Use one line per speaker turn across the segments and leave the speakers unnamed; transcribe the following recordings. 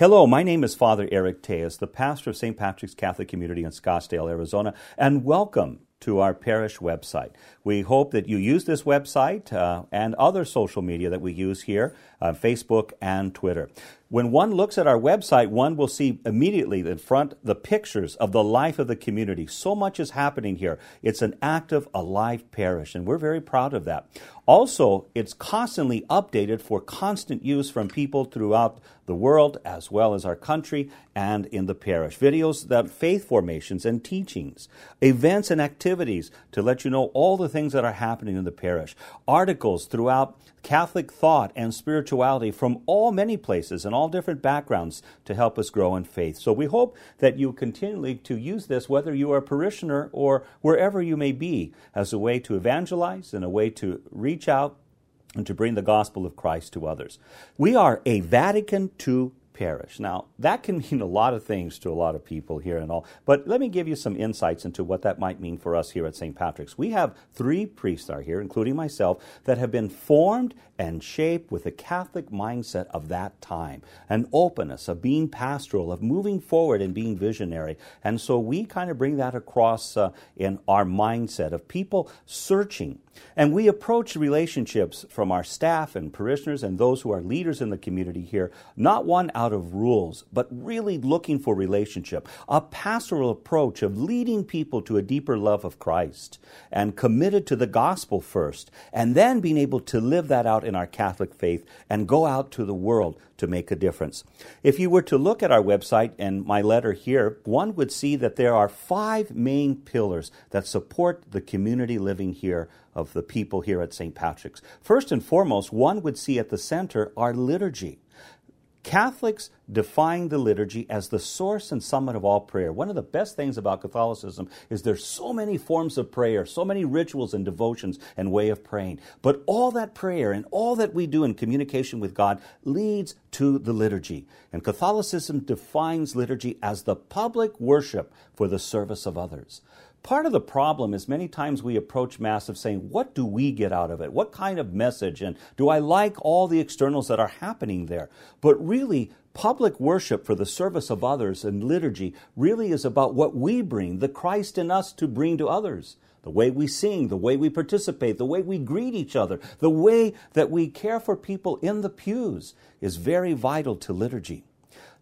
Hello, my name is Father Eric Tellez, the pastor of St. Patrick's Catholic Community in Scottsdale, Arizona, and welcome to our parish website. We hope that you use this website uh, and other social media that we use here, uh, Facebook and Twitter. When one looks at our website, one will see immediately in front the pictures of the life of the community. So much is happening here. It's an active, alive parish, and we're very proud of that. Also, it's constantly updated for constant use from people throughout the world as well as our country and in the parish. Videos that faith formations and teachings, events and activities to let you know all the things that are happening in the parish, articles throughout Catholic thought and spirituality from all many places and different backgrounds to help us grow in faith. So we hope that you continually to use this, whether you are a parishioner or wherever you may be, as a way to evangelize and a way to reach out and to bring the gospel of Christ to others. We are a Vatican II parish. Now, that can mean a lot of things to a lot of people here and all, but let me give you some insights into what that might mean for us here at St. Patrick's. We have three priests are here, including myself, that have been formed and shaped with the Catholic mindset of that time, an openness, of being pastoral, of moving forward and being visionary. And so we kind of bring that across uh, in our mindset of people searching and we approach relationships from our staff and parishioners and those who are leaders in the community here, not one out of rules, but really looking for relationship, a pastoral approach of leading people to a deeper love of Christ and committed to the gospel first, and then being able to live that out in our Catholic faith and go out to the world to make a difference. If you were to look at our website and my letter here, one would see that there are five main pillars that support the community living here of the people here at St. Patrick's. First and foremost, one would see at the center our liturgy. Catholics define the liturgy as the source and summit of all prayer. One of the best things about Catholicism is there's so many forms of prayer, so many rituals and devotions and way of praying. But all that prayer and all that we do in communication with God leads to the liturgy. And Catholicism defines liturgy as the public worship for the service of others. Part of the problem is many times we approach Mass of saying, What do we get out of it? What kind of message? And do I like all the externals that are happening there? But really, public worship for the service of others and liturgy really is about what we bring, the Christ in us to bring to others. The way we sing, the way we participate, the way we greet each other, the way that we care for people in the pews is very vital to liturgy.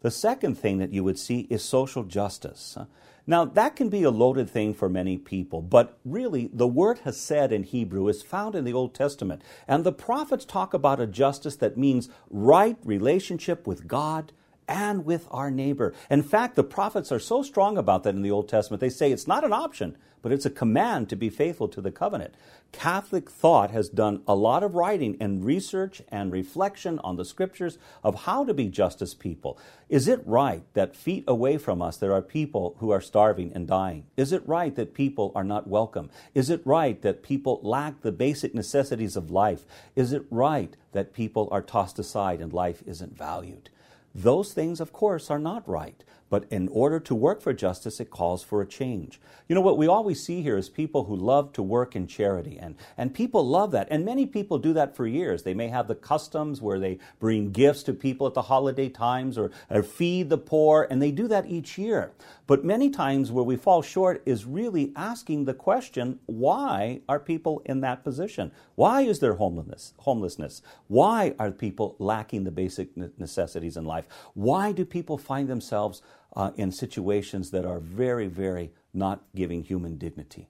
The second thing that you would see is social justice. Now, that can be a loaded thing for many people, but really, the word hesed in Hebrew is found in the Old Testament, and the prophets talk about a justice that means right relationship with God and with our neighbor. In fact, the prophets are so strong about that in the Old Testament, they say it's not an option, but it's a command to be faithful to the covenant. Catholic thought has done a lot of writing and research and reflection on the scriptures of how to be justice people. Is it right that feet away from us there are people who are starving and dying? Is it right that people are not welcome? Is it right that people lack the basic necessities of life? Is it right that people are tossed aside and life isn't valued? Those things, of course, are not right. But in order to work for justice, it calls for a change. You know, what we always see here is people who love to work in charity, and, and people love that. And many people do that for years. They may have the customs where they bring gifts to people at the holiday times or, or feed the poor, and they do that each year. But many times where we fall short is really asking the question why are people in that position? Why is there homelessness? homelessness? Why are people lacking the basic necessities in life? Why do people find themselves uh, in situations that are very, very not giving human dignity.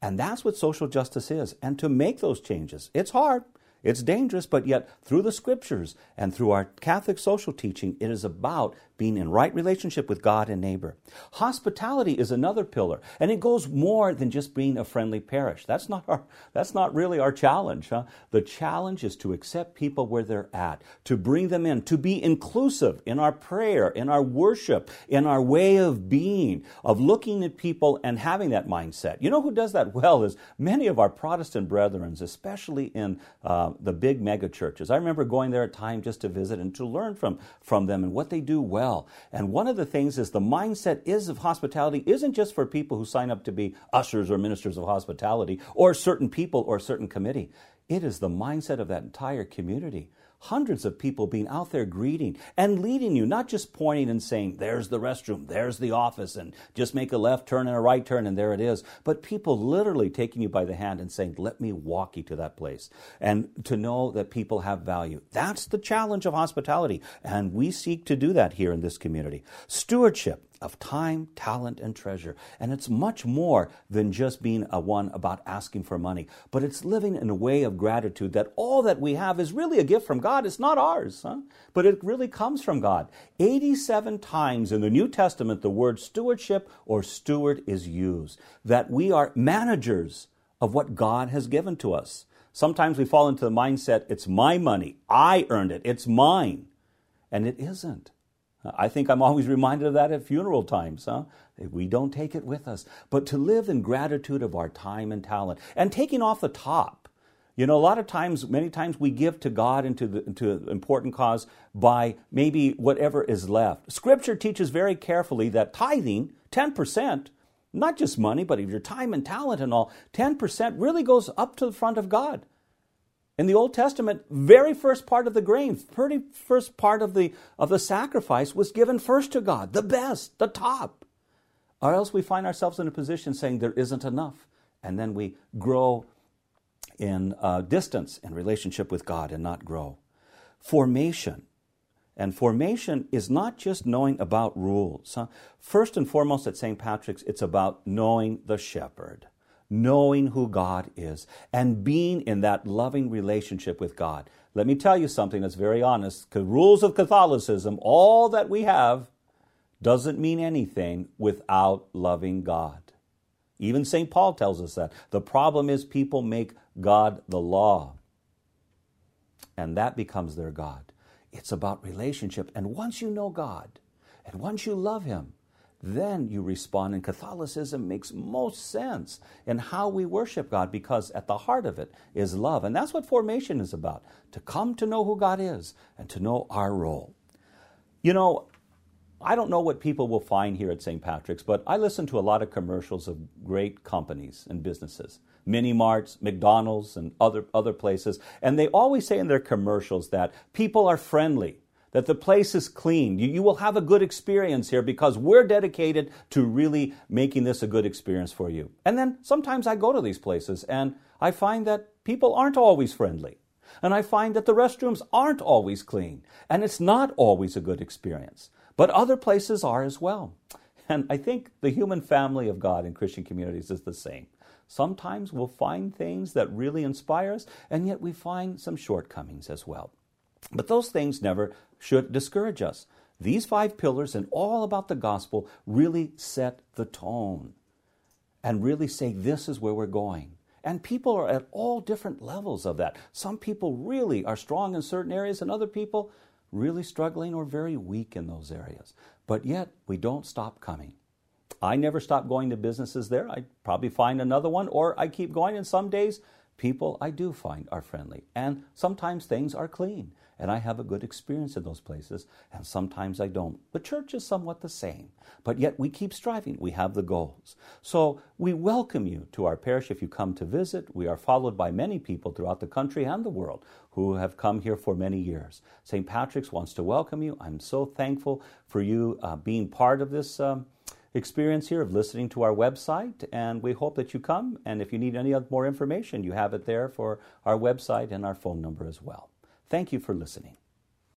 And that's what social justice is. And to make those changes, it's hard. It's dangerous, but yet through the scriptures and through our Catholic social teaching, it is about being in right relationship with God and neighbor. Hospitality is another pillar, and it goes more than just being a friendly parish. That's not our, that's not really our challenge. Huh? The challenge is to accept people where they're at, to bring them in, to be inclusive in our prayer, in our worship, in our way of being, of looking at people and having that mindset. You know who does that well is many of our Protestant brethren, especially in uh, the big mega churches. I remember going there at time just to visit and to learn from, from them and what they do well. And one of the things is the mindset is of hospitality isn't just for people who sign up to be ushers or ministers of hospitality or certain people or certain committee. It is the mindset of that entire community. Hundreds of people being out there greeting and leading you, not just pointing and saying, there's the restroom, there's the office, and just make a left turn and a right turn, and there it is. But people literally taking you by the hand and saying, let me walk you to that place. And to know that people have value. That's the challenge of hospitality. And we seek to do that here in this community. Stewardship of time, talent, and treasure. And it's much more than just being a one about asking for money, but it's living in a way of gratitude that all that we have is really a gift from God. It's not ours, huh? but it really comes from God. 87 times in the New Testament, the word stewardship or steward is used, that we are managers of what God has given to us. Sometimes we fall into the mindset, it's my money, I earned it, it's mine. And it isn't. I think I'm always reminded of that at funeral times, huh? We don't take it with us. But to live in gratitude of our time and talent and taking off the top. You know, a lot of times, many times we give to God and to, the, to important cause by maybe whatever is left. Scripture teaches very carefully that tithing, 10%, not just money, but your time and talent and all, 10% really goes up to the front of God. In the Old Testament, very first part of the grain, very first part of the, of the sacrifice was given first to God, the best, the top. Or else we find ourselves in a position saying there isn't enough. And then we grow in uh, distance in relationship with God and not grow. Formation. And formation is not just knowing about rules. Huh? First and foremost at St. Patrick's, it's about knowing the shepherd knowing who God is, and being in that loving relationship with God. Let me tell you something that's very honest. The rules of Catholicism, all that we have, doesn't mean anything without loving God. Even St. Paul tells us that. The problem is people make God the law, and that becomes their God. It's about relationship. And once you know God, and once you love Him, then you respond. And Catholicism makes most sense in how we worship God because at the heart of it is love. And that's what formation is about to come to know who God is and to know our role. You know, I don't know what people will find here at St. Patrick's, but I listen to a lot of commercials of great companies and businesses, mini marts, McDonald's, and other, other places. And they always say in their commercials that people are friendly that the place is clean. You, you, will have a good experience here because we're dedicated to really making this a good experience for you. And then sometimes I go to these places and I find that people aren't always friendly. And I find that the restrooms aren't always clean. And it's not always a good experience. But other places are as well. And I think the human family of God in Christian communities is the same. Sometimes we'll find things that really inspire us, and yet we find some shortcomings as well. But those things never should discourage us. These five pillars and all about the gospel really set the tone and really say this is where we're going. And people are at all different levels of that. Some people really are strong in certain areas, and other people really struggling or very weak in those areas. But yet, we don't stop coming. I never stop going to businesses there. I probably find another one, or I keep going, and some days people I do find are friendly. And sometimes things are clean and I have a good experience in those places, and sometimes I don't. The church is somewhat the same, but yet we keep striving. We have the goals. So we welcome you to our parish if you come to visit. We are followed by many people throughout the country and the world who have come here for many years. St. Patrick's wants to welcome you. I'm so thankful for you uh, being part of this. Um, experience here of listening to our website, and we hope that you come. And if you need any more information, you have it there for our website and our phone number as well. Thank you for listening.